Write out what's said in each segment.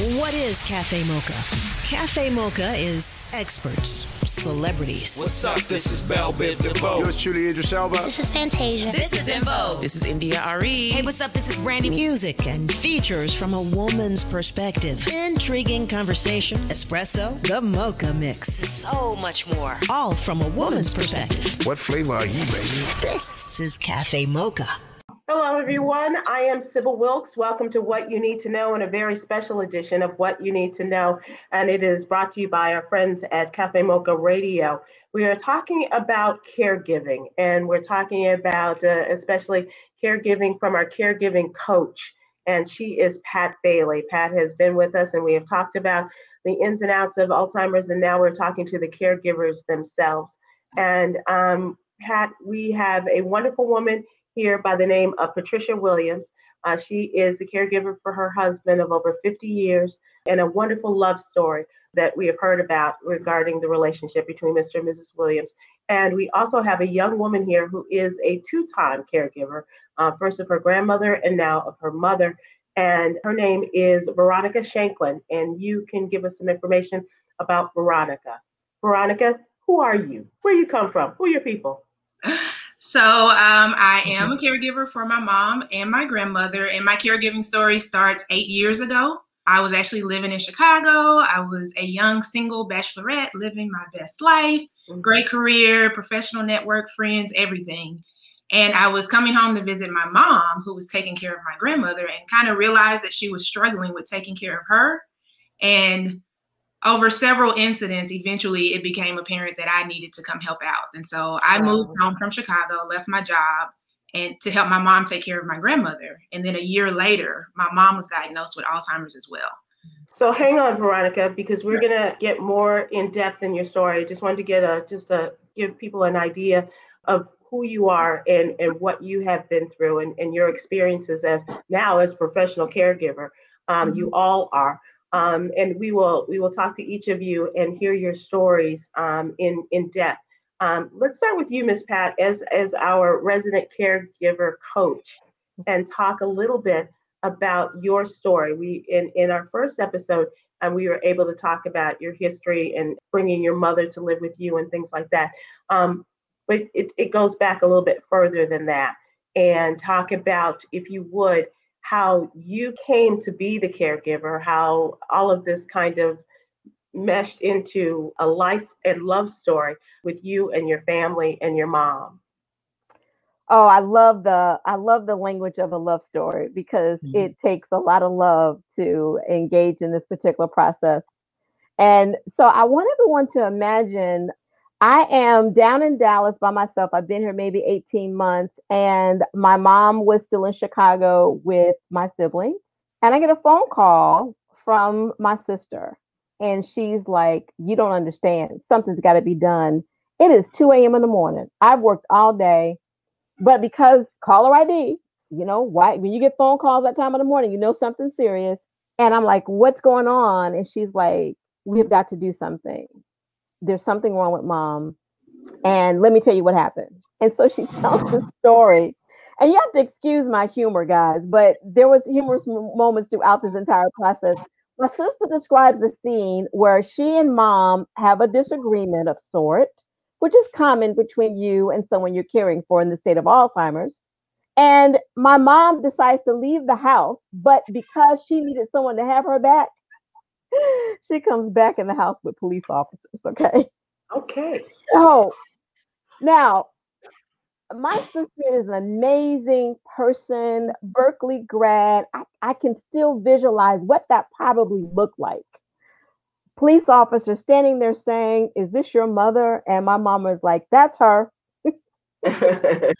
What is Cafe Mocha? Cafe Mocha is experts, celebrities. What's up? This is Bell Biv DeVoe. Yours truly, Idris Elba. This is Fantasia. This is En Vogue. This is India Arie. Hey, what's up? This is Brandy. Music and features from a woman's perspective. Intriguing conversation, espresso, the mocha mix. So much more. All from a woman's perspective. What flavor are you, baby? This is Cafe Mocha. Hello, everyone. I am Sybil Wilkes. Welcome to What You Need to Know in a very special edition of What You Need to Know. And it is brought to you by our friends at Cafe Mocha Radio. We are talking about caregiving, and we're talking about uh, especially caregiving from our caregiving coach. And she is Pat Bailey. Pat has been with us, and we have talked about the ins and outs of Alzheimer's, and now we're talking to the caregivers themselves. And um, Pat, we have a wonderful woman here by the name of Patricia Williams. Uh, she is a caregiver for her husband of over 50 years and a wonderful love story that we have heard about regarding the relationship between Mr. and Mrs. Williams. And we also have a young woman here who is a two time caregiver, uh, first of her grandmother and now of her mother. And her name is Veronica Shanklin. And you can give us some information about Veronica. Veronica, who are you? Where you come from? Who are your people? So um, I am a caregiver for my mom and my grandmother, and my caregiving story starts eight years ago. I was actually living in Chicago. I was a young single bachelorette living my best life, great career, professional network, friends, everything. And I was coming home to visit my mom, who was taking care of my grandmother, and kind of realized that she was struggling with taking care of her. And over several incidents, eventually it became apparent that I needed to come help out. And so I wow. moved home from Chicago, left my job, and to help my mom take care of my grandmother. And then a year later, my mom was diagnosed with Alzheimer's as well. So hang on, Veronica, because we're gonna get more in depth in your story. Just wanted to get a just to give people an idea of who you are and and what you have been through and, and your experiences as now as professional caregiver. Um, mm-hmm. You all are. Um, and we will we will talk to each of you and hear your stories um, in in depth. Um, let's start with you, Miss Pat, as as our resident caregiver coach, and talk a little bit about your story. We in in our first episode, and we were able to talk about your history and bringing your mother to live with you and things like that. Um, but it, it goes back a little bit further than that, and talk about, if you would, how you came to be the caregiver, how all of this kind of meshed into a life and love story with you and your family and your mom. Oh, I love the I love the language of a love story because mm-hmm. it takes a lot of love to engage in this particular process. And so I want everyone to imagine I am down in Dallas by myself. I've been here maybe 18 months, and my mom was still in Chicago with my siblings. And I get a phone call from my sister, and she's like, You don't understand. Something's got to be done. It is 2 a.m. in the morning. I've worked all day, but because caller ID, you know, why when you get phone calls that time of the morning, you know something serious. And I'm like, What's going on? And she's like, We've got to do something there's something wrong with mom. And let me tell you what happened. And so she tells the story. And you have to excuse my humor, guys, but there was humorous moments throughout this entire process. My sister describes a scene where she and mom have a disagreement of sort, which is common between you and someone you're caring for in the state of Alzheimer's. And my mom decides to leave the house, but because she needed someone to have her back, she comes back in the house with police officers. Okay. Okay. So now, my sister is an amazing person, Berkeley grad. I, I can still visualize what that probably looked like. Police officer standing there saying, Is this your mother? And my mama is like, That's her. so,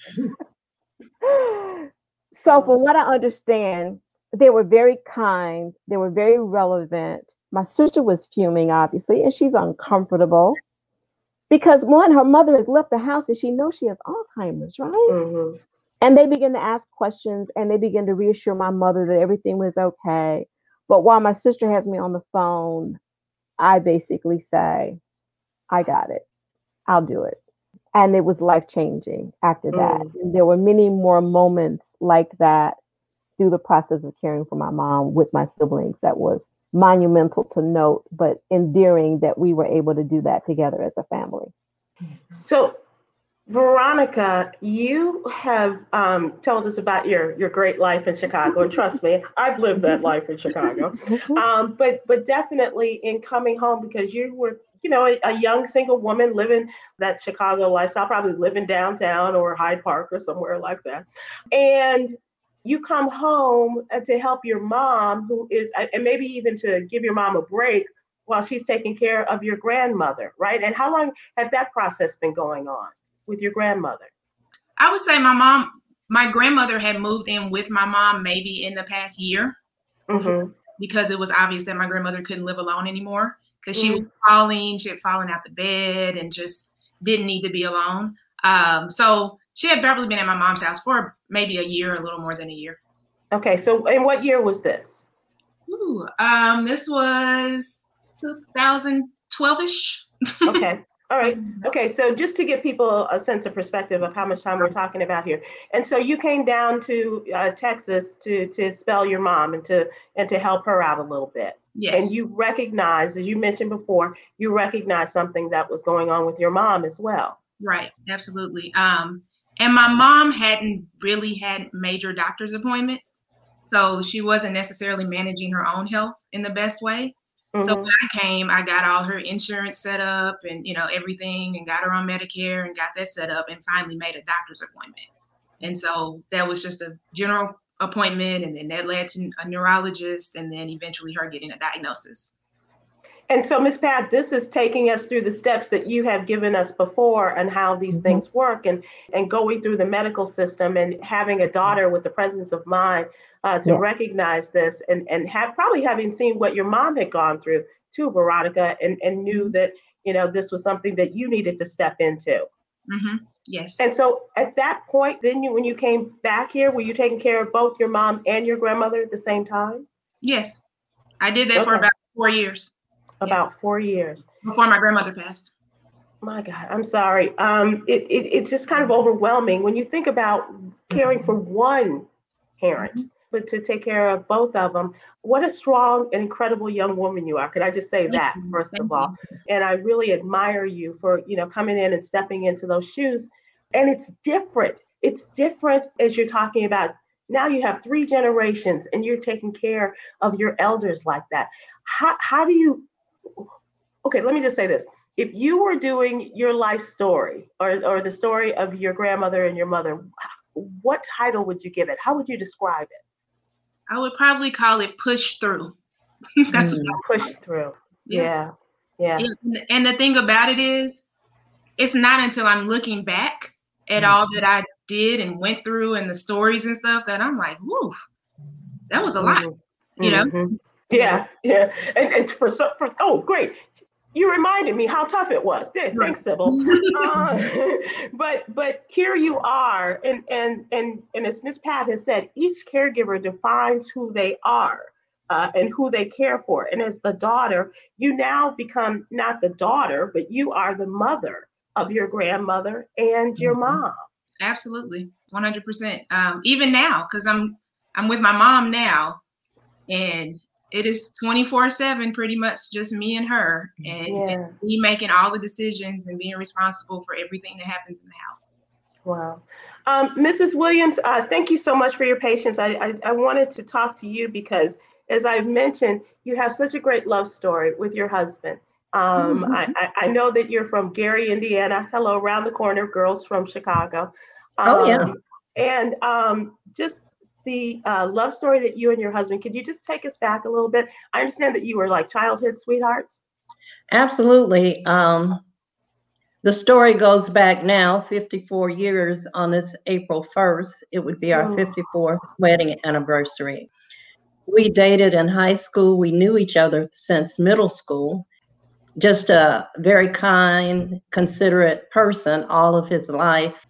from what I understand, they were very kind, they were very relevant, my sister was fuming, obviously, and she's uncomfortable because one, her mother has left the house and she knows she has Alzheimer's, right? Mm-hmm. And they begin to ask questions and they begin to reassure my mother that everything was okay. But while my sister has me on the phone, I basically say, I got it. I'll do it. And it was life changing after that. Mm. And there were many more moments like that through the process of caring for my mom with my siblings that was monumental to note, but endearing that we were able to do that together as a family. So, Veronica, you have um, told us about your your great life in Chicago, and trust me, I've lived that life in Chicago. Um, but but definitely in coming home because you were you know a, a, young single woman living that Chicago lifestyle, probably living downtown or Hyde Park or somewhere like that, and you come home uh, to help your mom, who is and maybe even to give your mom a break while she's taking care of your grandmother, right? And how long had that process been going on? with your grandmother? I would say my mom, my grandmother had moved in with my mom maybe in the past year mm-hmm. because it was obvious that my grandmother couldn't live alone anymore because mm-hmm. she was falling, she had fallen out the bed and just didn't need to be alone. Um, so she had probably been at my mom's house for maybe a year, a little more than a year. Okay, so and what year was this? Ooh, um, this was 2012ish. okay. All right. Okay. So just to give people a sense of perspective of how much time we're talking about here, and so you came down to uh, Texas to to spell your mom and to and to help her out a little bit. Yes. And you recognize, as you mentioned before, you recognize something that was going on with your mom as well. Right. Absolutely. Um, and my mom hadn't really had major doctor's appointments, so she wasn't necessarily managing her own health in the best way. Mm-hmm. So when I came, I got all her insurance set up and you know everything, and got her on Medicare and got that set up, and finally made a doctor's appointment. And so that was just a general appointment, and then that led to a neurologist, and then eventually her getting a diagnosis. And so, Ms. Pat, this is taking us through the steps that you have given us before and how these mm-hmm. things work and, and going through the medical system and having a daughter with the presence of mind uh, to yeah. recognize this and, and have probably having seen what your mom had gone through too, Veronica, and, and knew mm-hmm. that, you know, this was something that you needed to step into. Mm-hmm. Yes. And so at that point, then you, when you came back here, were you taking care of both your mom and your grandmother at the same time? Yes. I did that okay. for about four years about four years before my grandmother passed. My God, I'm sorry. Um, it, it it's just kind of overwhelming when you think about caring for one parent, mm-hmm. but to take care of both of them. What a strong and incredible young woman you are. Could I just say that first Thank of all? You. And I really admire you for you know coming in and stepping into those shoes. And it's different. It's different as you're talking about now you have three generations and you're taking care of your elders like that how, how do you okay, let me just say this. If you were doing your life story or, or the story of your grandmother and your mother, what title would you give it? How would you describe it? I would probably call it push through. That's mm, push through. Yeah. yeah. Yeah. And the thing about it is, it's not until I'm looking back at mm-hmm. all that I did and went through and the stories and stuff that I'm like, whoo, that was a lot. Mm-hmm. You know? Mm-hmm. Yeah, yeah. And, and for some, for oh, great. You reminded me how tough it was. Yeah, thanks, Sybil. uh, but but here you are, and and and and as Miss Pat has said, each caregiver defines who they are. Uh, and who they care for. And as the daughter, you now become not the daughter, but you are the mother of your grandmother and your mm-hmm. mom. Absolutely, one hundred percent. Um, even now, because I'm I'm with my mom now, and it is 24 7 pretty much just me and her and, yeah. and, me making all the decisions and being responsible for everything that happens in the house. Wow. Um, mrs williams uh, thank you so much for your patience. I, I, I, wanted to talk to you because as i've mentioned you have such a great love story with your husband. Um, mm-hmm. I, I, know that you're from gary indiana. Hello around the corner girls from chicago. Um, oh yeah. And um, just the uh, love story that you and your husband, could you just take us back a little bit? I understand that you were like childhood sweethearts. Absolutely. Um, the story goes back now 54 years on this April 1st. It would be our oh. 54th wedding anniversary. We dated in high school. We knew each other since middle school. Just a very kind, considerate person all of his life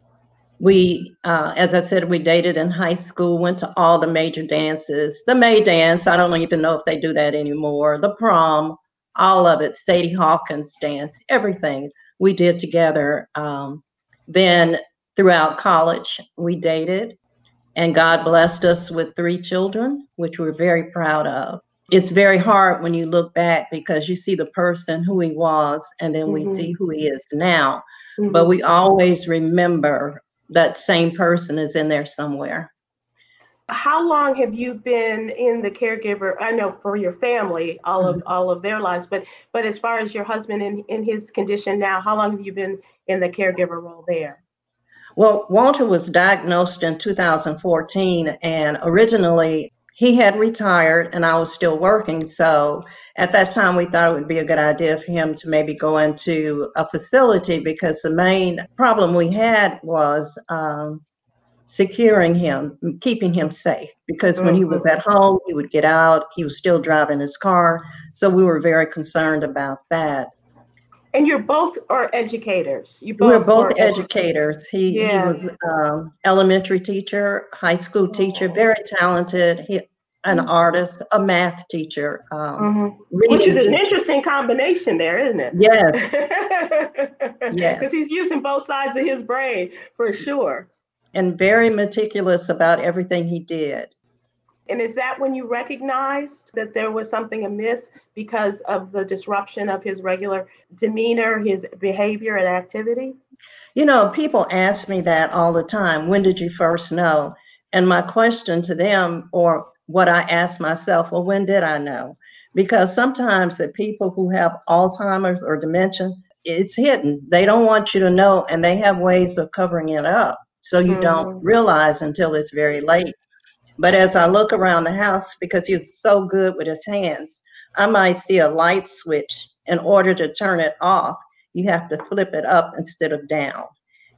we uh, as i said we dated in high school went to all the major dances the may dance i don't even know if they do that anymore the prom all of it sadie hawkins dance everything we did together um, then throughout college we dated and god blessed us with three children which we're very proud of it's very hard when you look back because you see the person who he was and then we Mhm. see who he is now. Mhm. But we always remember that same person is in there somewhere. how long have you been in the caregiver i know for your family all of mm-hmm. all of their lives but but as far as your husband in in his condition now how long have you been in the caregiver role there Well, Walter was diagnosed in 2014, and originally he had retired and I was still working. So at that time, we thought it would be a good idea for him to maybe go into a facility because the main problem we had was um, securing him, keeping him safe. Because when he was at home, he would get out, he was still driving his car. So we were very concerned about that. and you're both are educators you both We were both were edu- educators. He he was um, elementary teacher, high school teacher, very talented. He an artist, a math teacher. Um, Mhm. which is an interesting combination there isn't it Yes, yes. because he's using both sides of his brain for sure and very meticulous about everything he did. And is that when you recognized that there was something amiss because of the disruption of his regular demeanor, his behavior and activity? You know, people ask me that all the time. When did you first know? And my question to them, or what I ask myself, well, when did I know? Because sometimes the people who have Alzheimer's or dementia, it's hidden. They don't want you to know, and they have ways of covering it up. So you Mhm. don't realize until it's very late. But as I look around the house, because he's so good with his hands, I might see a light switch. In order to turn it off, you have to flip it up instead of down.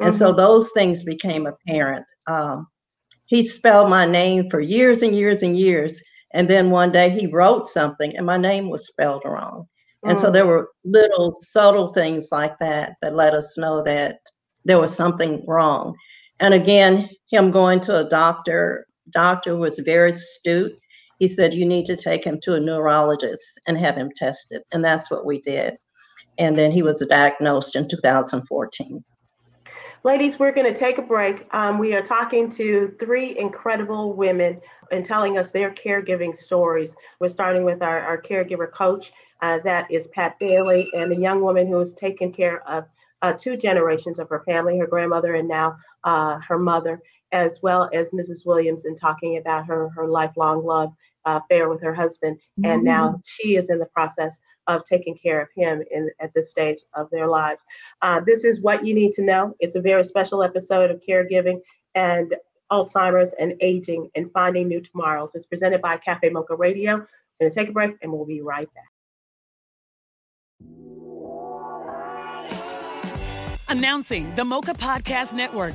And so those things became apparent. Um, he spelled my name for years and years and years. And then one day he wrote something and my name was spelled wrong. And so Mm. there were little subtle things like that that let us know that there was something wrong. And again, him going to a doctor, doctor was very astute. He said, You need to take him to a neurologist and have him tested. And that's what we did. And then he was diagnosed in 2014. Ladies, we're going to take a break. Um, we are talking to three incredible women and telling us their caregiving stories. We're starting with our, our caregiver coach, uh, that is Pat Bailey, and a young woman who has taken care of uh, two generations of her family, her grandmother and now uh, her mother, as well as Mrs. Williams, and talking about her, her lifelong love affair with her husband. And now she is in the process of taking care of him in, at this stage of their lives. Uh, this is what you need to know. It's a very special episode of caregiving and Alzheimer's and aging and finding new tomorrows. It's presented by Cafe Mocha Radio. We're going to take a break and we'll be right back. Announcing the Mocha Podcast Network,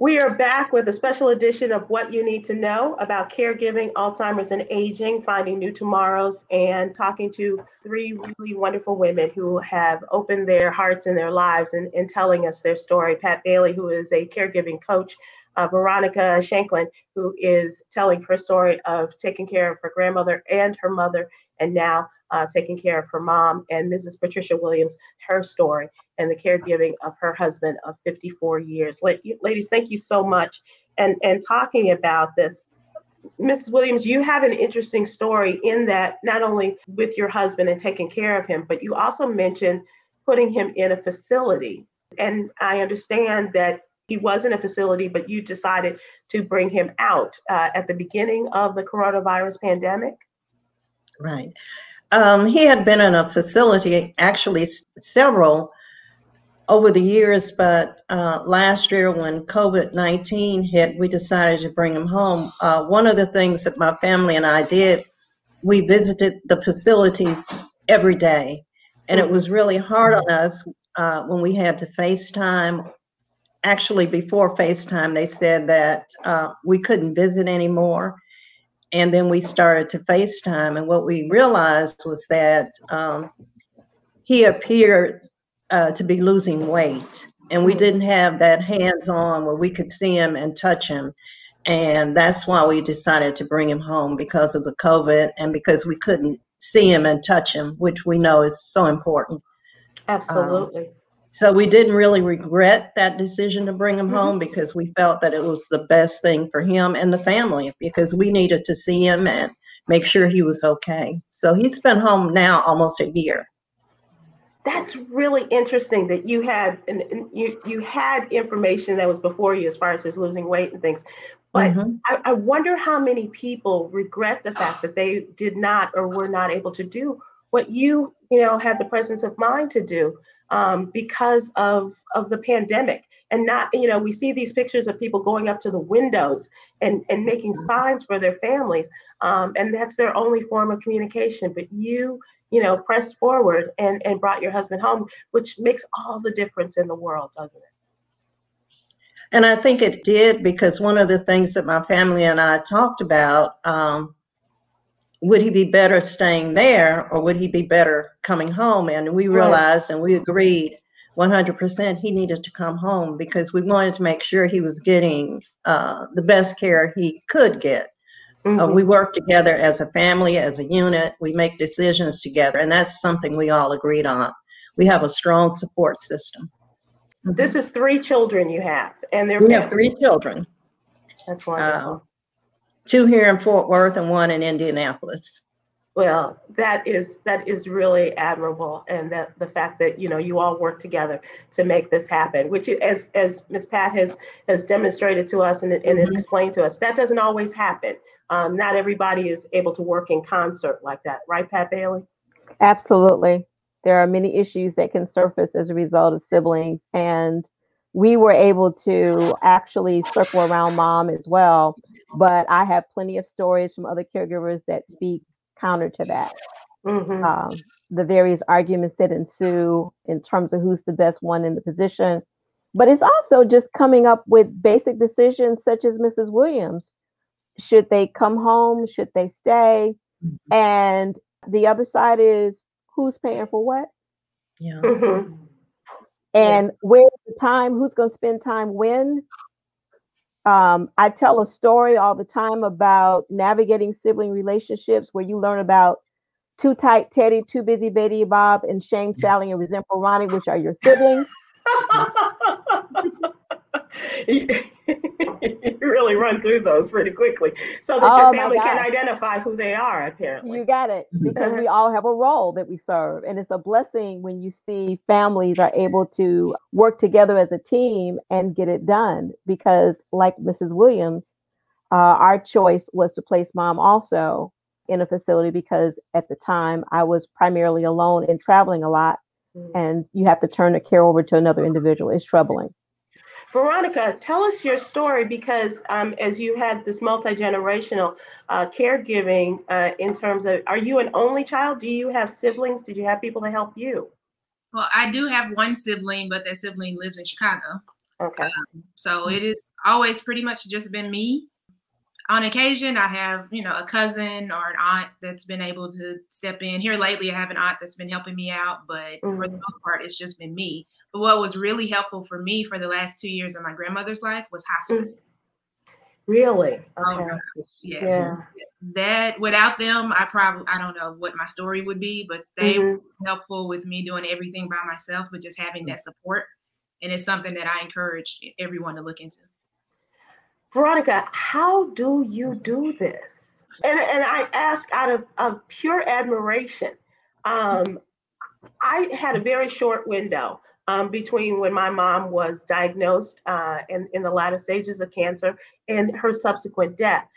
We are back with a special edition of What You Need to Know about caregiving, Alzheimer's, and aging, finding new tomorrows, and talking to three really wonderful women who have opened their hearts and their lives and, and telling us their story. Pat Bailey, who is a caregiving coach, uh, Veronica Shanklin, who is telling her story of taking care of her grandmother and her mother, and now uh, taking care of her mom, and Mrs. Patricia Williams, her story and the caregiving of her husband of 54 years. ladies, thank you so much. And, and talking about this, Mrs. Williams, you have an interesting story in that not only with your husband and taking care of him, but you also mentioned putting him in a facility. And I understand that he was in a facility, but you decided to bring him out uh, at the beginning of the coronavirus pandemic. Right. Um, he had been in a facility, actually, several over the years, but uh, last year when COVID 19 hit, we decided to bring him home. Uh, one of the things that my family and I did, we visited the facilities every day. And it was really hard on us uh, when we had to FaceTime. Actually, before FaceTime, they said that uh, we couldn't visit anymore. And then we started to FaceTime. And what we realized was that um, he appeared uh, to be losing weight. And we didn't have that hands on where we could see him and touch him. And that's why we decided to bring him home because of the COVID and because we couldn't see him and touch him, which we know is so important. Absolutely. Um, so we didn't really regret that decision to bring him mm-hmm. home because we felt that it was the best thing for him and the family because we needed to see him and make sure he was okay. So he's been home now almost a year that's really interesting that you had and, you you had information that was before you as far as his losing weight and things but mm-hmm. I, I, wonder how many people regret the fact that they did not or were not able to do what you you know had the presence of mind to do um, because of of the pandemic and not you know we see these pictures of people going up to the windows and and making mm-hmm. signs for their families um, and that's their only form of communication but you you know, pressed forward and, and brought your husband home, which makes all the difference in the world, doesn't it? And I think it did because one of the things that my family and I talked about um, would he be better staying there or would he be better coming home? And we realized right. and we agreed 100% he needed to come home because we wanted to make sure he was getting uh, the best care he could get. Mm-hmm. Uh, we work together as a family, as a unit. We make decisions together, and that's something we all agreed on. We have a strong support system. This is three children you have, and they're we have three children. That's wonderful. Uh, two here in Fort Worth and one in Indianapolis. Well, that is that is really admirable, and that the fact that you know you all work together to make this happen, which as as Ms. Pat has has demonstrated to us and, and mm-hmm. explained to us, that doesn't always happen um, not everybody is able to work in concert like that, right, Pat Bailey? Absolutely. There are many issues that can surface as a result of siblings, and we were able to actually circle around mom as well. But I have plenty of stories from other caregivers that speak counter to that. Mm-hmm. Um, the various arguments that ensue in terms of who's the best one in the position. But it's also just coming up with basic decisions, such as Mrs. Williams should they come home? Should they stay? Mm-hmm. And the other side is who's paying for what? Yeah. Mm-hmm. And yeah. where's the time? Who's going to spend time when? Um, I tell a story all the time about navigating sibling relationships where you learn about too tight Teddy, too busy Betty Bob, and shame Sally and resentful Ronnie, which are your siblings. you really run through those pretty quickly so that oh your family can identify who they are, apparently. You got it. Because we all have a role that we serve. And it's a blessing when you see families are able to work together as a team and get it done. Because, like Mrs. Williams, uh, our choice was to place mom also in a facility because at the time I was primarily alone and traveling a lot. Mm. And you have to turn the care over to another individual. It's troubling. Veronica, tell us your story because um, as you had this multi generational uh, caregiving uh, in terms of, are you an only child? Do you have siblings? Did you have people to help you? Well, I do have one sibling, but that sibling lives in Chicago. Okay. Um, so it is always pretty much just been me. On occasion, I have, you know, a cousin or an aunt that's been able to step in. Here lately, I have an aunt that's been helping me out, but mm-hmm. for the most part, it's just been me. But what was really helpful for me for the last two years of my grandmother's life was hospice. Really? Okay. Oh, yes. Yeah. That without them, I probably I don't know what my story would be, but they mm-hmm. were helpful with me doing everything by myself, but just having that support. And it's something that I encourage everyone to look into. Veronica, how do you do this? And, and I ask out of, of pure admiration. Um, I had a very short window um, between when my mom was diagnosed uh, in, in the latter stages of cancer and her subsequent death.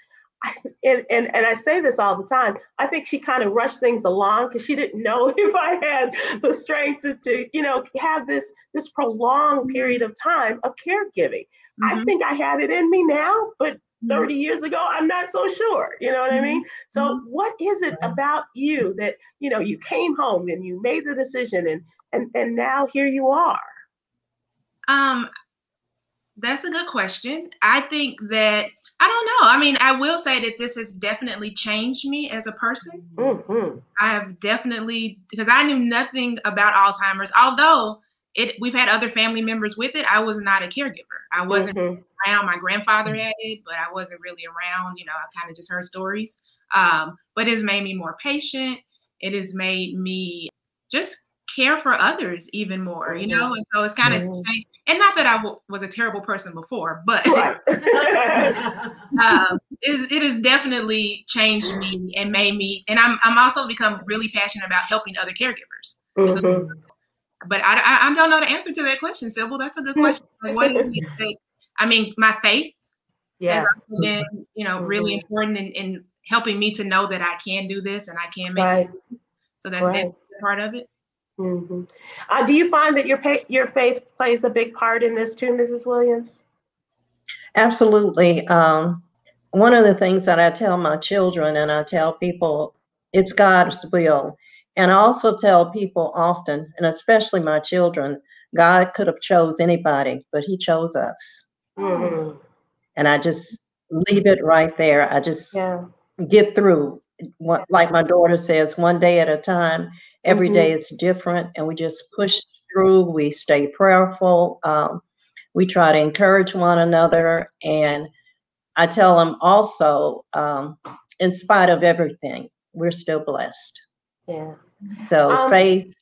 And, and, and I say this all the time. I think she kind of rushed things along because she didn't know if I had the strength to, to, you know, have this this prolonged period of time of caregiving. Mm-hmm. I think I had it in me now, but mm-hmm. 30 years ago, I'm not so sure. You know what I mean? Mm-hmm. So, mm-hmm. what is it about you that you know you came home and you made the decision, and and and now here you are? Um, that's a good question. I think that I don't know. I mean, I will say that this has definitely changed me as a person. Mm-hmm. I have definitely because I knew nothing about Alzheimer's, although it we've had other family members with it. I was not a caregiver. I wasn't mm-hmm. around. My grandfather had it, but I wasn't really around. You know, I kind of just heard stories. Um, but it's made me more patient. It has made me just care for others even more, you know? And so it's kind of mm-hmm. changed. And not that I w- was a terrible person before, but um, it has definitely changed me and made me, and I'm, I'm also become really passionate about helping other caregivers. Mm-hmm but I, I, I, don't know the answer to that question, Sybil. That's a good question. Like, what is it that, I mean, my faith yeah. has also been, you know, really mm-hmm. important in, in, helping me to know that I can do this and I can make right. it. So that's right. part of it. Mm-hmm. Uh, do you find that your pa- your faith plays a big part in this too, Mrs. Williams? Absolutely. Um, one of the things that I tell my children and I tell people, it's God's will and I also tell people often, and especially my children, God could have chose anybody, but He chose us. Mm-hmm. And I just leave it right there. I just yeah. get through. Like my daughter says, one day at a time. Every mm-hmm. day is different, and we just push through. We stay prayerful. Um, we try to encourage one another, and I tell them also, um, in spite of everything, we're still blessed. Yeah. So um, faith,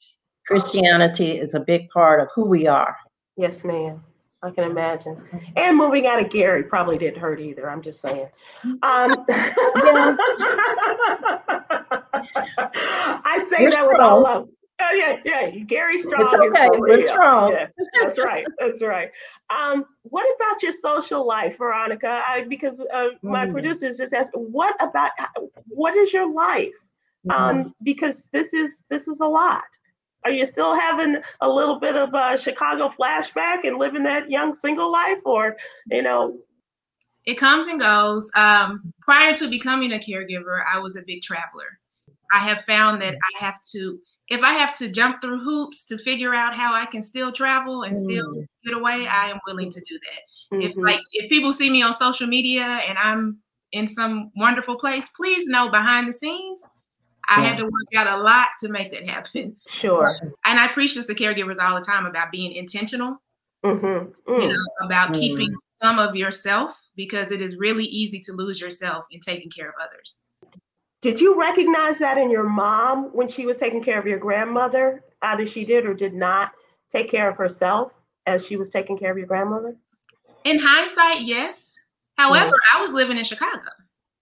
Christianity is a big part of who we are. Yes, ma'am. I can imagine. And moving out of Gary probably didn't hurt either. I'm just saying. Um, I say We're that strong. with all love. Oh yeah, yeah. Gary Strong. It's okay. We're strong. Yeah, that's right. That's right. Um, what about your social life, Veronica? I, because uh, my mm. producers just asked, what about what is your life? um, mm-hmm. because this is this is a lot. Are you still having a little bit of a Chicago flashback and living that young single life, or you know? It comes and goes. Um, prior to becoming a caregiver, I was a big traveler. I have found that I have to, if I have to jump through hoops to figure out how I can still travel and still mm. get away, I am willing to do that. Mm-hmm. If like if people see me on social media and I'm in some wonderful place, please know behind the scenes, I had to work out a lot to make that happen. Sure. And I preach this to caregivers all the time about being intentional. Mm-hmm. Mm. You know, about mm. keeping some of yourself because it is really easy to lose yourself in taking care of others. Did you recognize that in your mom when she was taking care of your grandmother? Either she did or did not take care of herself as she was taking care of your grandmother? In hindsight, yes. However, mm. I was living in Chicago.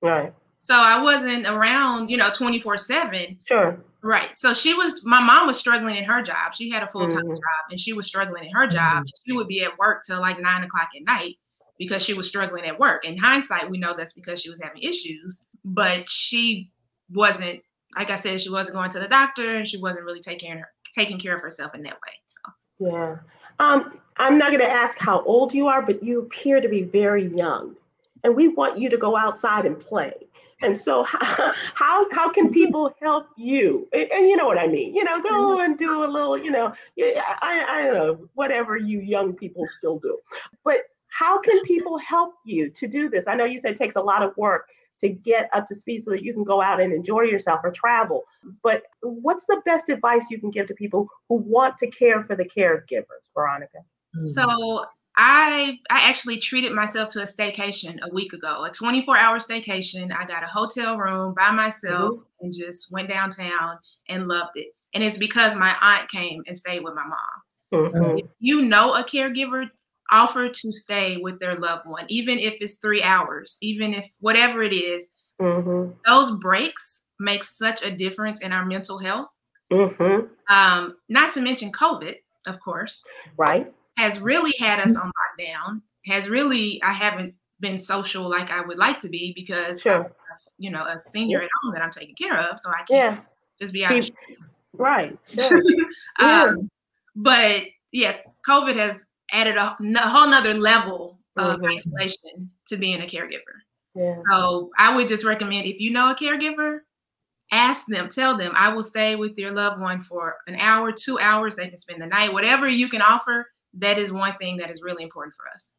Right. So I wasn't around, you know, 24 7. Sure. Right. So she was, my mom was struggling in her job. She had a full time mm-hmm. job and she was struggling in her job. Mm-hmm. She would be at work till like nine o'clock at night because she was struggling at work. In hindsight, we know that's because she was having issues, but she wasn't, like I said, she wasn't going to the doctor and she wasn't really taking her taking care of herself in that way. So, yeah. Um, I'm not going to ask how old you are, but you appear to be very young. And we want you to go outside and play And so, how, how how can people help you? And, and, you know what I mean. You know, go and do a little. You know, I I don't know whatever you young people still do, but how can people help you to do this? I know you said it takes a lot of work to get up to speed so that you can go out and enjoy yourself or travel. But what's the best advice you can give to people who want to care for the caregivers, Veronica? So I I actually treated myself to a staycation a week ago, a 24 hour staycation. I got a hotel room by myself mm-hmm. and just went downtown and loved it. And it's because my aunt came and stayed with my mom. Mm-hmm. So if you know a caregiver, offer to stay with their loved one, even if it's three hours, even if whatever it is, mm-hmm. those breaks make such a difference in our mental health. Mm-hmm. Um, not to mention COVID, of course. Right. Has really had us on lockdown. Has really, I haven't been social like I would like to be because, sure. you know, a senior yeah. at home that I'm taking care of. So I can't yeah. just be out Keep, Right. Sure. um, but yeah, COVID has added a, a whole nother level of mm-hmm. isolation to being a caregiver. Yeah. So I would just recommend if you know a caregiver, ask them, tell them, I will stay with your loved one for an hour, two hours. They can spend the night, whatever you can offer. That is one thing that is really important for us.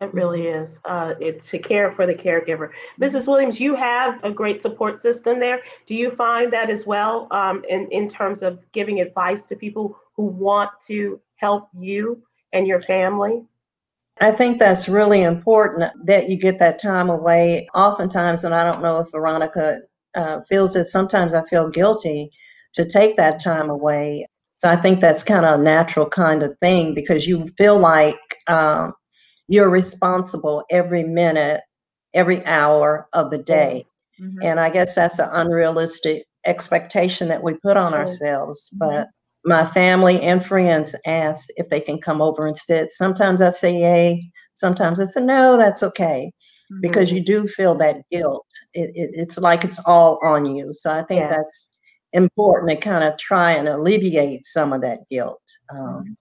It really is. Uh, it's to care for the caregiver. Mrs. Williams, you have a great support system there. Do you find that as well um, in, in terms of giving advice to people who want to help you and your family? I think that's really important that you get that time away. Oftentimes, and I don't know if Veronica uh, feels this, sometimes I feel guilty to take that time away. So I think that's kind of a natural kind of thing because you feel like um, you're responsible every minute, every hour of the day. Mm-hmm. And I guess that's an unrealistic expectation that we put on ourselves. Mm-hmm. But my family and friends ask if they can come over and sit. Sometimes I say yay, sometimes I say no, that's okay. Mm-hmm. Because you do feel that guilt. It, it, it's like it's all on you. So I think yeah. that's important to kind of try and alleviate some of that guilt. Um,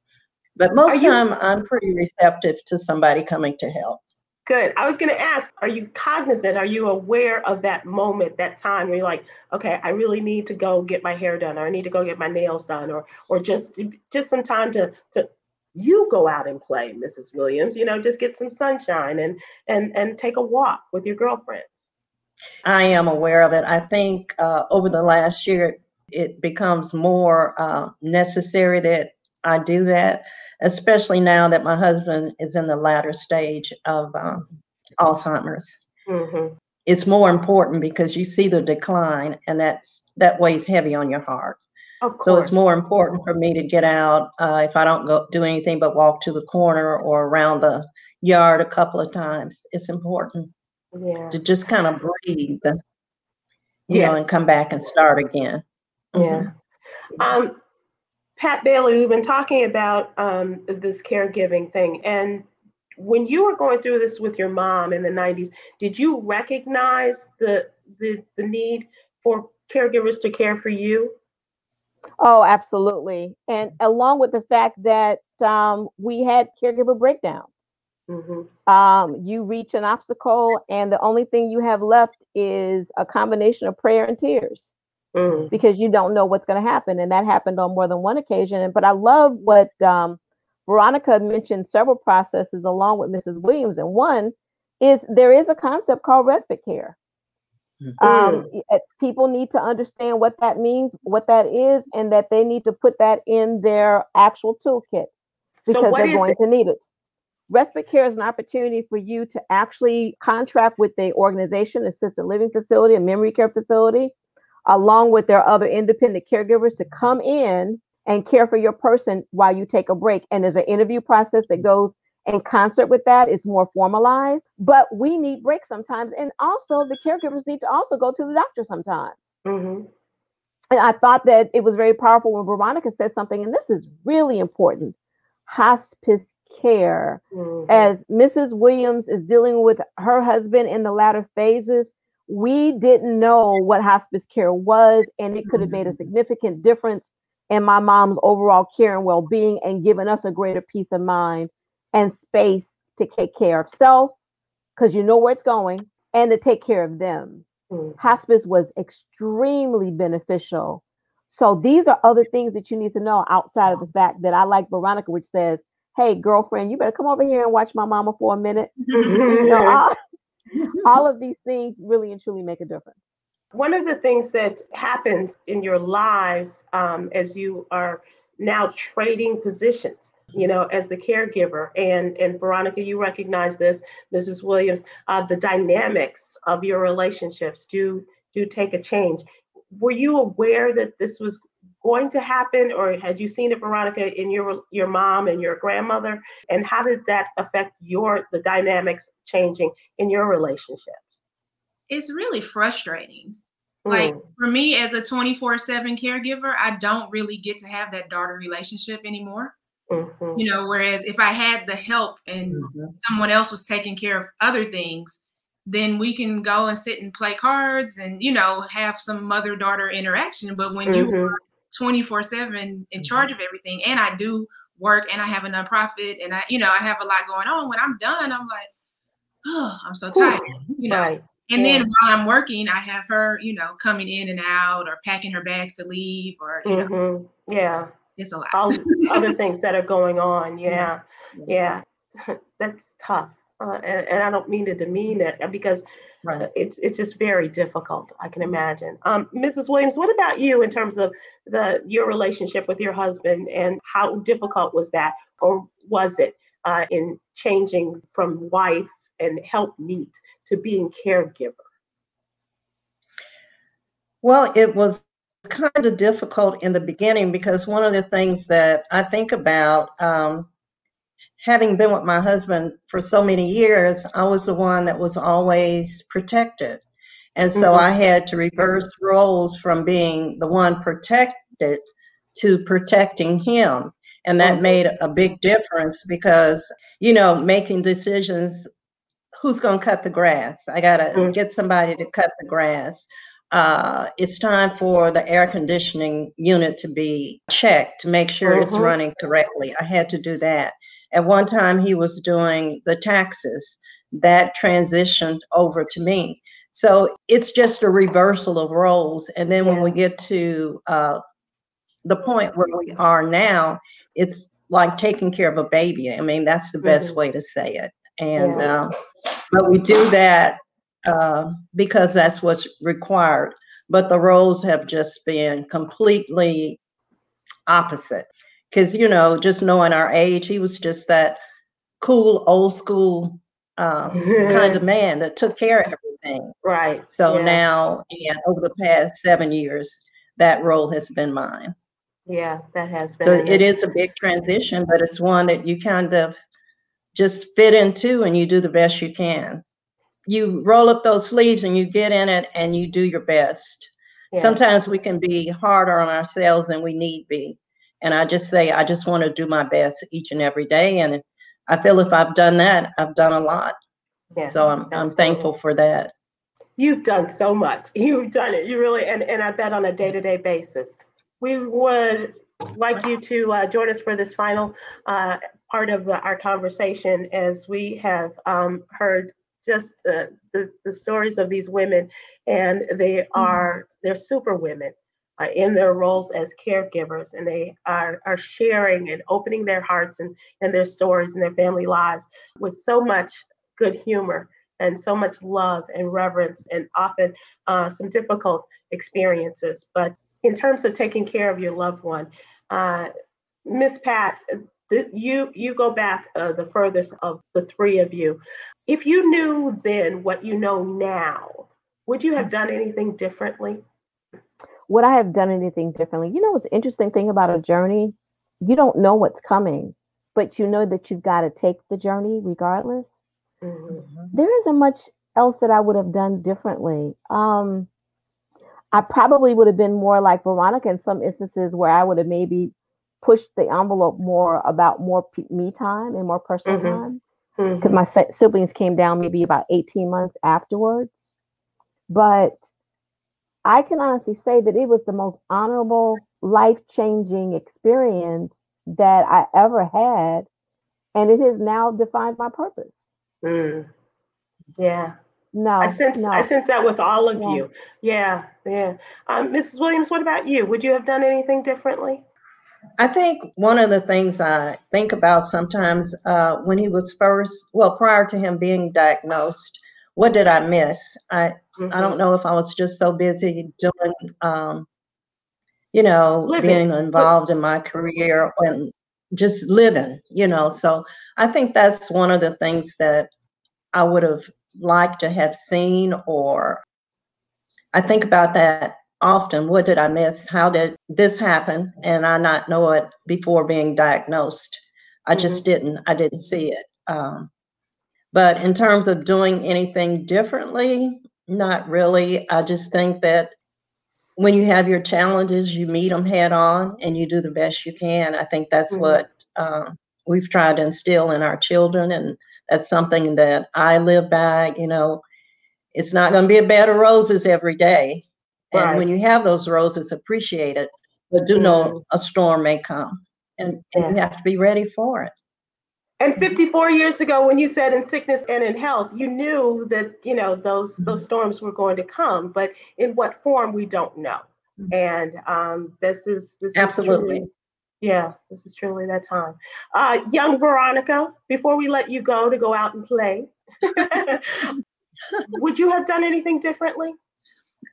but most you, time, I'm pretty receptive to somebody coming to help. Good. I was going to ask, are you cognizant? Are you aware of that moment, that time where you're like, okay, I really need to go get my hair done, or I need to go get my nails done, or or just just some time to to you go out and play, Mrs. Williams. You know, just get some sunshine and and and take a walk with your girlfriends. I am aware of it. I think uh, over the last year, it becomes more uh, necessary that I do that especially now that my husband is in the latter stage of um, Alzheimer's. Mm-hmm. It's more important because you see the decline, and that's that weighs heavy on your heart. So it's more important for me to get out uh, if I don't go do anything but walk to the corner or around the yard a couple of times. It's important yeah. to just kind of breathe, you yes. know, and come back and start again. Yeah. Mm-hmm. Um, Pat Bailey, we've been talking about um, this caregiving thing. And when you were going through this with your mom in the 90s, did you recognize the, the, the need for caregivers to care for you? Oh, absolutely. And along with the fact that um, we had caregiver breakdowns. Mm-hmm. Um, you reach an obstacle, and the only thing you have left is a combination of prayer and tears mm. because you don't know what's going to happen. And that happened on more than one occasion. But I love what um, Veronica mentioned several processes along with Mrs. Williams. And one is there is a concept called respite care. Mm-hmm. Um, people need to understand what that means, what that is, and that they need to put that in their actual toolkit because so they're going it? to need it. Respite care is an opportunity for you to actually contract with the organization, assisted living facility, a memory care facility, along with their other independent caregivers to come in and care for your person while you take a break. And there's an interview process that goes in concert with that. It's more formalized, but we need breaks sometimes. And also, the caregivers need to also go to the doctor sometimes. Mm-hmm. And I thought that it was very powerful when Veronica said something, and this is really important hospice care. Mm-hmm. As Mrs. Williams is dealing with her husband in the latter phases, we didn't know what hospice care was, and it could have made a significant difference in my mom's overall care and well being and given us a greater peace of mind and space to take care of self because you know where it's going and to take care of them. Mhm. Hospice was extremely beneficial. So these are other things that you need to know outside of the fact that I like Veronica, which says, "Hey, girlfriend, you better come over here and watch my mama for a minute." you know, all of these things really and truly make a difference. One of the things that happens in your lives um, as you are now trading positions, you know, as the caregiver, and and Veronica, you recognize this, Mrs. Williams, uh, the dynamics of your relationships do do take a change. Were you aware that this was going to happen or had you seen it veronica in your your mom and your grandmother and how did that affect your the dynamics changing in your relationship it's really frustrating mm. like for me as a 24/7 caregiver I don't really get to have that daughter relationship anymore mm-hmm. you know whereas if I had the help and mm-hmm. someone else was taking care of other things then we can go and sit and play cards and you know have some mother daughter interaction but when mm-hmm. you are 24 7 in mm-hmm. charge of everything. And I do work and I have a nonprofit and I, you know, I have a lot going on. When I'm done, I'm like, oh, I'm so tired, Ooh, you know. Right. And yeah. then while I'm working, I have her, you know, coming in and out or packing her bags to leave or, you mm-hmm. know. Yeah. It's a lot. All other things that are going on. Yeah. Yeah. yeah. That's tough. Uh, and, and I don't mean to demean it uh, because uh, it's it's just very difficult. I can imagine. Um, Mrs. Williams, what about you in terms of the your relationship with your husband and how difficult was that, or was it uh, in changing from wife and help meet to being caregiver? Well, it was kind of difficult in the beginning because one of the things that I think about, um, having been with my husband for so many years, I was the one that was always protected. And so Mhm. I had to reverse roles from being the one protected to protecting him. And that Mhm. made a big difference because, you know, making decisions who's going to cut the grass? I got to Mm. get somebody to cut the grass. Uh, it's time for the air conditioning unit to be checked to make sure it's Mhm. running correctly. I had to do that. At one time, he was doing the taxes. That transitioned over to me. So it's just a reversal of roles. And then when we get to uh, the point where we are now, it's like taking care of a baby. I mean, that's the best Mhm. way to say it. And Yeah. um, but we do that uh, because that's what's required. But the roles have just been completely opposite. Because you know, just knowing our age, he was just that cool, old school um, kind of man that took care of everything. Right. So yeah. now, and over the past seven years, that role has been mine. Yeah, that has been. So an- it is a big transition, but it's one that you kind of just fit into and you do the best you can. You roll up those sleeves and you get in it and you do your best. Yeah. Sometimes we can be harder on ourselves than we need be. And I just say, I just want to do my best each and every day. And I feel if I've done that, I've done a lot. Yeah, so I'm, I'm thankful for that. You've done so much. You've done it. You really, and, and I bet on a day to day basis. We would like you to uh, join us for this final uh, part of our conversation as we have um, heard just the, the, the stories of these women, and they are, they're super women. Uh, in their roles as caregivers, and they are, are sharing and opening their hearts and, and their stories and their family lives with so much good humor and so much love and reverence and often uh, some difficult experiences. But in terms of taking care of your loved one, uh, Miss Pat, th- you you go back uh, the furthest of the three of you. If you knew then what you know now, would you have done anything differently? Would I have done anything differently? You know what's the interesting thing about a journey? You don't know what's coming, but you know that you've got to take the journey regardless. Mhm. There isn't much else that I would have done differently. Um, I probably would have been more like Veronica in some instances where I would have maybe pushed the envelope more about more p- me time and more personal Mhm. time because my si- siblings came down maybe about 18 months afterwards. But I can honestly say that it was the most honorable, life changing experience that I ever had. And it has now defined my purpose. Mm. Yeah, No, I sense no. I sense that with all of Yeah. you. Yeah, yeah. Um, Mrs. Williams, what about you? Would you have done anything differently? I think one of the things I think about sometimes uh, when he was first, well, prior to him being diagnosed, what did I miss? I I Mm-hmm. don't know if I was just so busy doing, um, you know, Living. being involved in my career and just living, you know. So I think that's one of the things that I would have liked to have seen, or I think about that often. What did I miss? How did this happen? And I not know it before being diagnosed. I just didn't. I didn't see it. Um, but in terms of doing anything differently, not really. I just think that when you have your challenges, you meet them head on and you do the best you can. I think that's Mhm. what um, we've tried to instill in our children, and that's something that I live by. You know, it's not going to be a bed of roses every day, and when you have those roses, appreciate it. But do know a storm may come, and, and you have to be ready for it. And 54 years ago, when you said in sickness and in health, you knew that you know those those storms were going to come, but in what form we don't know. And um, this is this is Absolutely. truly, yeah, this is truly that time. Uh, young Veronica, before we let you go to go out and play, would you have done anything differently?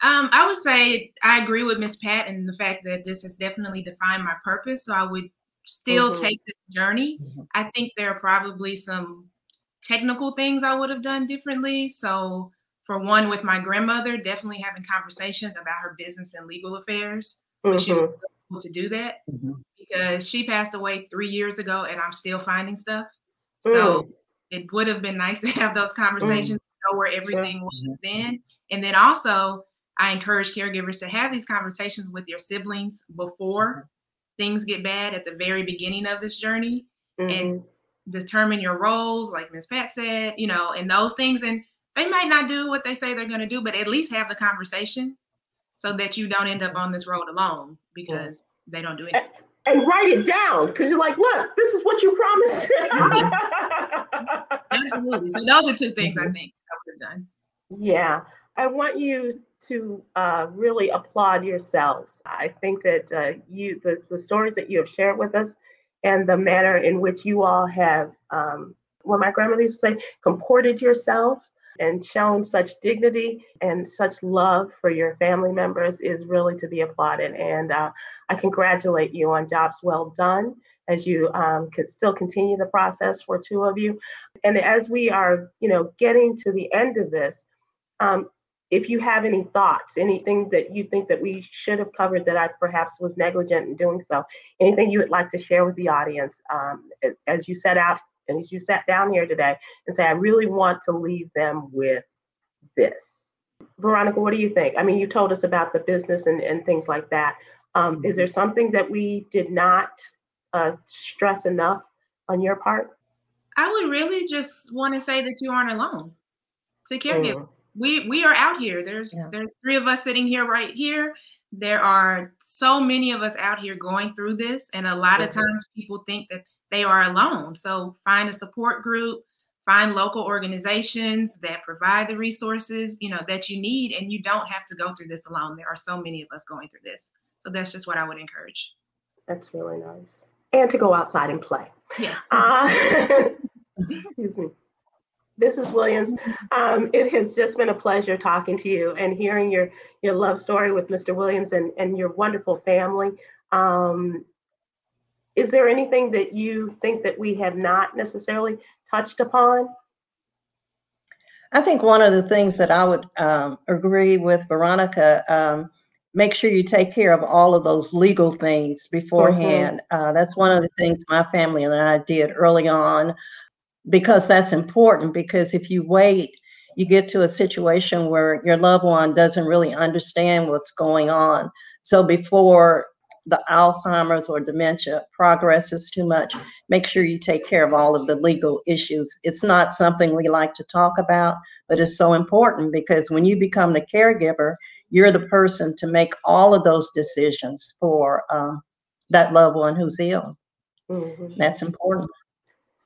Um, I would say I agree with Miss Pat in the fact that this has definitely defined my purpose. So I would still Mhm. take this journey. Mm-hmm. I think there are probably some technical things I would have done differently. So for one, with my grandmother, definitely having conversations about her business and legal affairs. But she mm-hmm. was able to do that mm-hmm. because she passed away three years ago and I'm still finding stuff. So Mm. it would have been nice to have those conversations, know where everything Sure. was then. And then also, I encourage caregivers to have these conversations with your siblings before things get bad at the very beginning of this journey and mm-hmm. determine your roles, like Ms. Pat said, you know, and those things. And they might not do what they say they're going to do, but at least have the conversation so that you don't end up on this road alone because they don't do anything. And write it down because you're like, look, this is what you promised. Absolutely. So those are two things I mm-hmm. think I would have done. Yeah, I want you to uh, really applaud yourselves. I think that uh, you, the, the stories that you have shared with us, and the manner in which you all have, um, what my grandmother used to say, comported yourself and shown such dignity and such love for your family members is really to be applauded. And uh, I congratulate you on jobs well done as you um, could still continue the process for two of you. And as we are, you know, getting to the end of this, um, if you have any thoughts, anything that you think that we should have covered that I perhaps was negligent in doing so, anything you would like to share with the audience um, as you set out and as you sat down here today and say, I really want to leave them with this. Veronica, what do you think? I mean, you told us about the business and, and things like that. Um, Is there something that we did not uh, stress enough on your part? I would really just want to say that you aren't alone. To caregiver, Mm. We we are out here. There's there's three of us sitting here right here. There are so many of us out here going through this, and a lot of times people think that they are alone. So find a support group, find local organizations that provide the resources you know that you need, and you don't have to go through this alone. There are so many of us going through this. So that's just what I would encourage. That's really nice. And to go outside and play. Yeah. Uh, excuse me. Mrs. Williams, um, it has just been a pleasure talking to you and hearing your your love story with Mr. Williams and, and your wonderful family. Um, is there anything that you think that we have not necessarily touched upon? I think one of the things that I would um, agree with Veronica, um, make sure you take care of all of those legal things beforehand. Uh, that's one of the things my family and I did early on because that's important. Because if you wait, you get to a situation where your loved one doesn't really understand what's going on. So before the Alzheimer's or dementia progresses too much, make sure you take care of all of the legal issues. It's not something we like to talk about, but it's so important because when you become the caregiver, you're the person to make all of those decisions for um, that loved one who's ill. Mhm. That's important.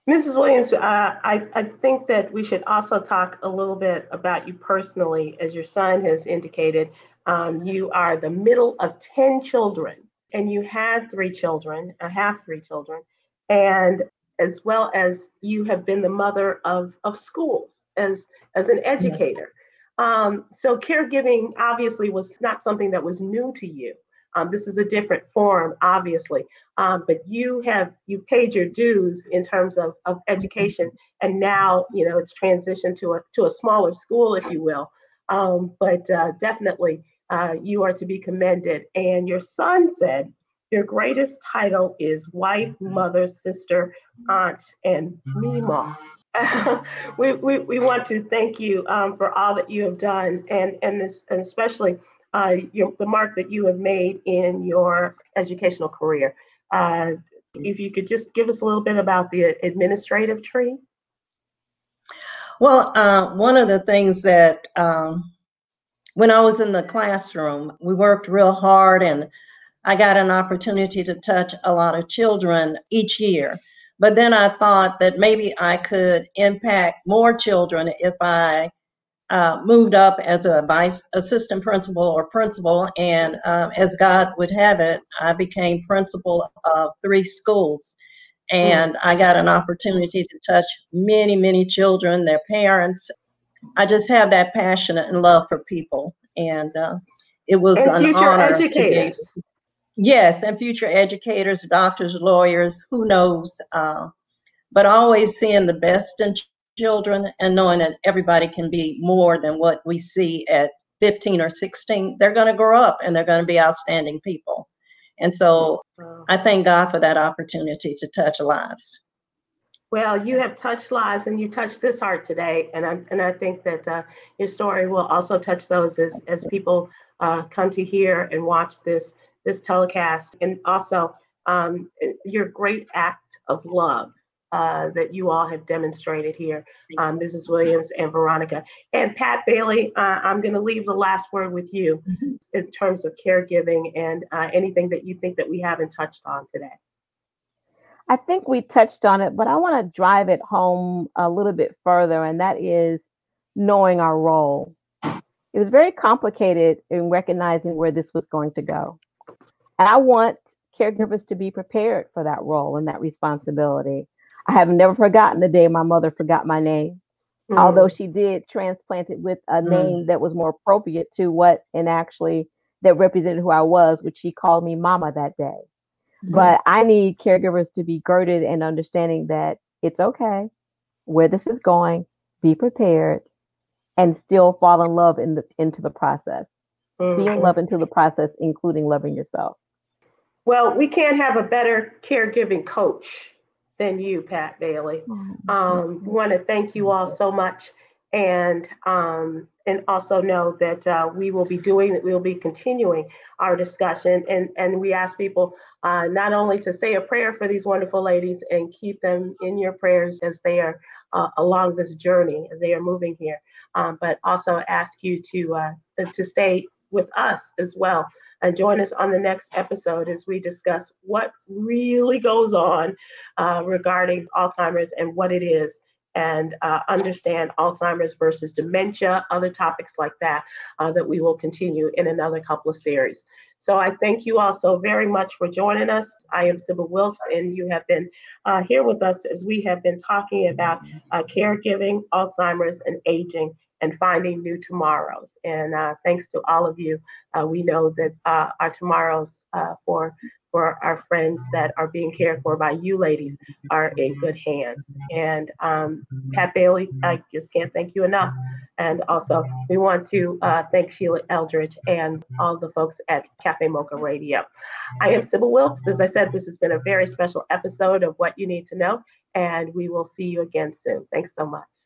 Mrs. Williams, uh, I, I think that we should also talk a little bit about you personally. As your son has indicated, um, you are the middle of 10 children, and you had three children, I have three children, and as well as you have been the mother of, of schools as, as an educator. Yes. Um, so caregiving obviously was not something that was new to you. Um, this is a different form, obviously, um, but you have you've paid your dues in terms of, of education, and now you know it's transitioned to a to a smaller school, if you will. Um, but uh, definitely, uh, you are to be commended. And your son said your greatest title is wife, mother, sister, aunt, and Mima. we, we, we want to thank you um, for all that you have done and, and, this, and especially uh, your, the mark that you have made in your educational career. Uh, if you could just give us a little bit about the administrative tree. Well, uh, one of the things that um, when I was in the classroom, we worked real hard and I got an opportunity to touch a lot of children each year. But then I thought that maybe I could impact more children if I uh, moved up as a vice assistant principal or principal. And uh, as God would have it, I became principal of three schools. And mm. I got an opportunity to touch many, many children, their parents. I just have that passion and love for people. And uh, it was and an honor educators. to be. Yes, and future educators, doctors, lawyers, who knows? Uh, but always seeing the best in children and knowing that everybody can be more than what we see at 15 or 16. They're going to grow up and they're going to be outstanding people. And so I thank God for that opportunity to touch lives. Well, you have touched lives and you touched this heart today. And I, and I think that uh, your story will also touch those as, as people uh, come to hear and watch this this telecast, and also um, your great act of love uh, that you all have demonstrated here, um, Mrs. Williams and Veronica. And Pat Bailey, uh, I'm going to leave the last word with you mm-hmm. in terms of caregiving and uh, anything that you think that we haven't touched on today. I think we touched on it, but I want to drive it home a little bit further, and that is knowing our role. It was very complicated in recognizing where this was going to go. And I want caregivers to be prepared for that role and that responsibility. I have never forgotten the day my mother forgot my name, mm. although she did transplant it with a mm. name that was more appropriate to what and actually that represented who I was, which she called me mama that day. Mm. But I need caregivers to be girded and understanding that it's okay where this is going, be prepared, and still fall in love in the into the process. Mm. Be in love into the process, including loving yourself. Well, we can't have a better caregiving coach than you, Pat Bailey. Mm-hmm. Um, we want to thank you all so much, and um, and also know that uh, we will be doing that. We'll be continuing our discussion, and and we ask people uh, not only to say a prayer for these wonderful ladies and keep them in your prayers as they are uh, along this journey as they are moving here, um, but also ask you to uh, to stay with us as well and join us on the next episode as we discuss what really goes on uh, regarding Alzheimer's and what it is and uh, understand Alzheimer's versus dementia, other topics like that, uh, that we will continue in another couple of series. So I thank you all so very much for joining us. I am Sybil Wilkes, and you have been uh, here with us as we have been talking about uh, caregiving, Alzheimer's, and aging and finding new tomorrows. And uh, thanks to all of you, uh, we know that uh, our tomorrows uh, for for our friends that are being cared for by you ladies are in good hands. And um, Pat Bailey, I just can't thank you enough. And also, we want to uh, thank Sheila Eldridge and all the folks at Cafe Mocha Radio. I am Sybil Wilkes. As I said, this has been a very special episode of What You Need to Know, and we will see you again soon. Thanks so much.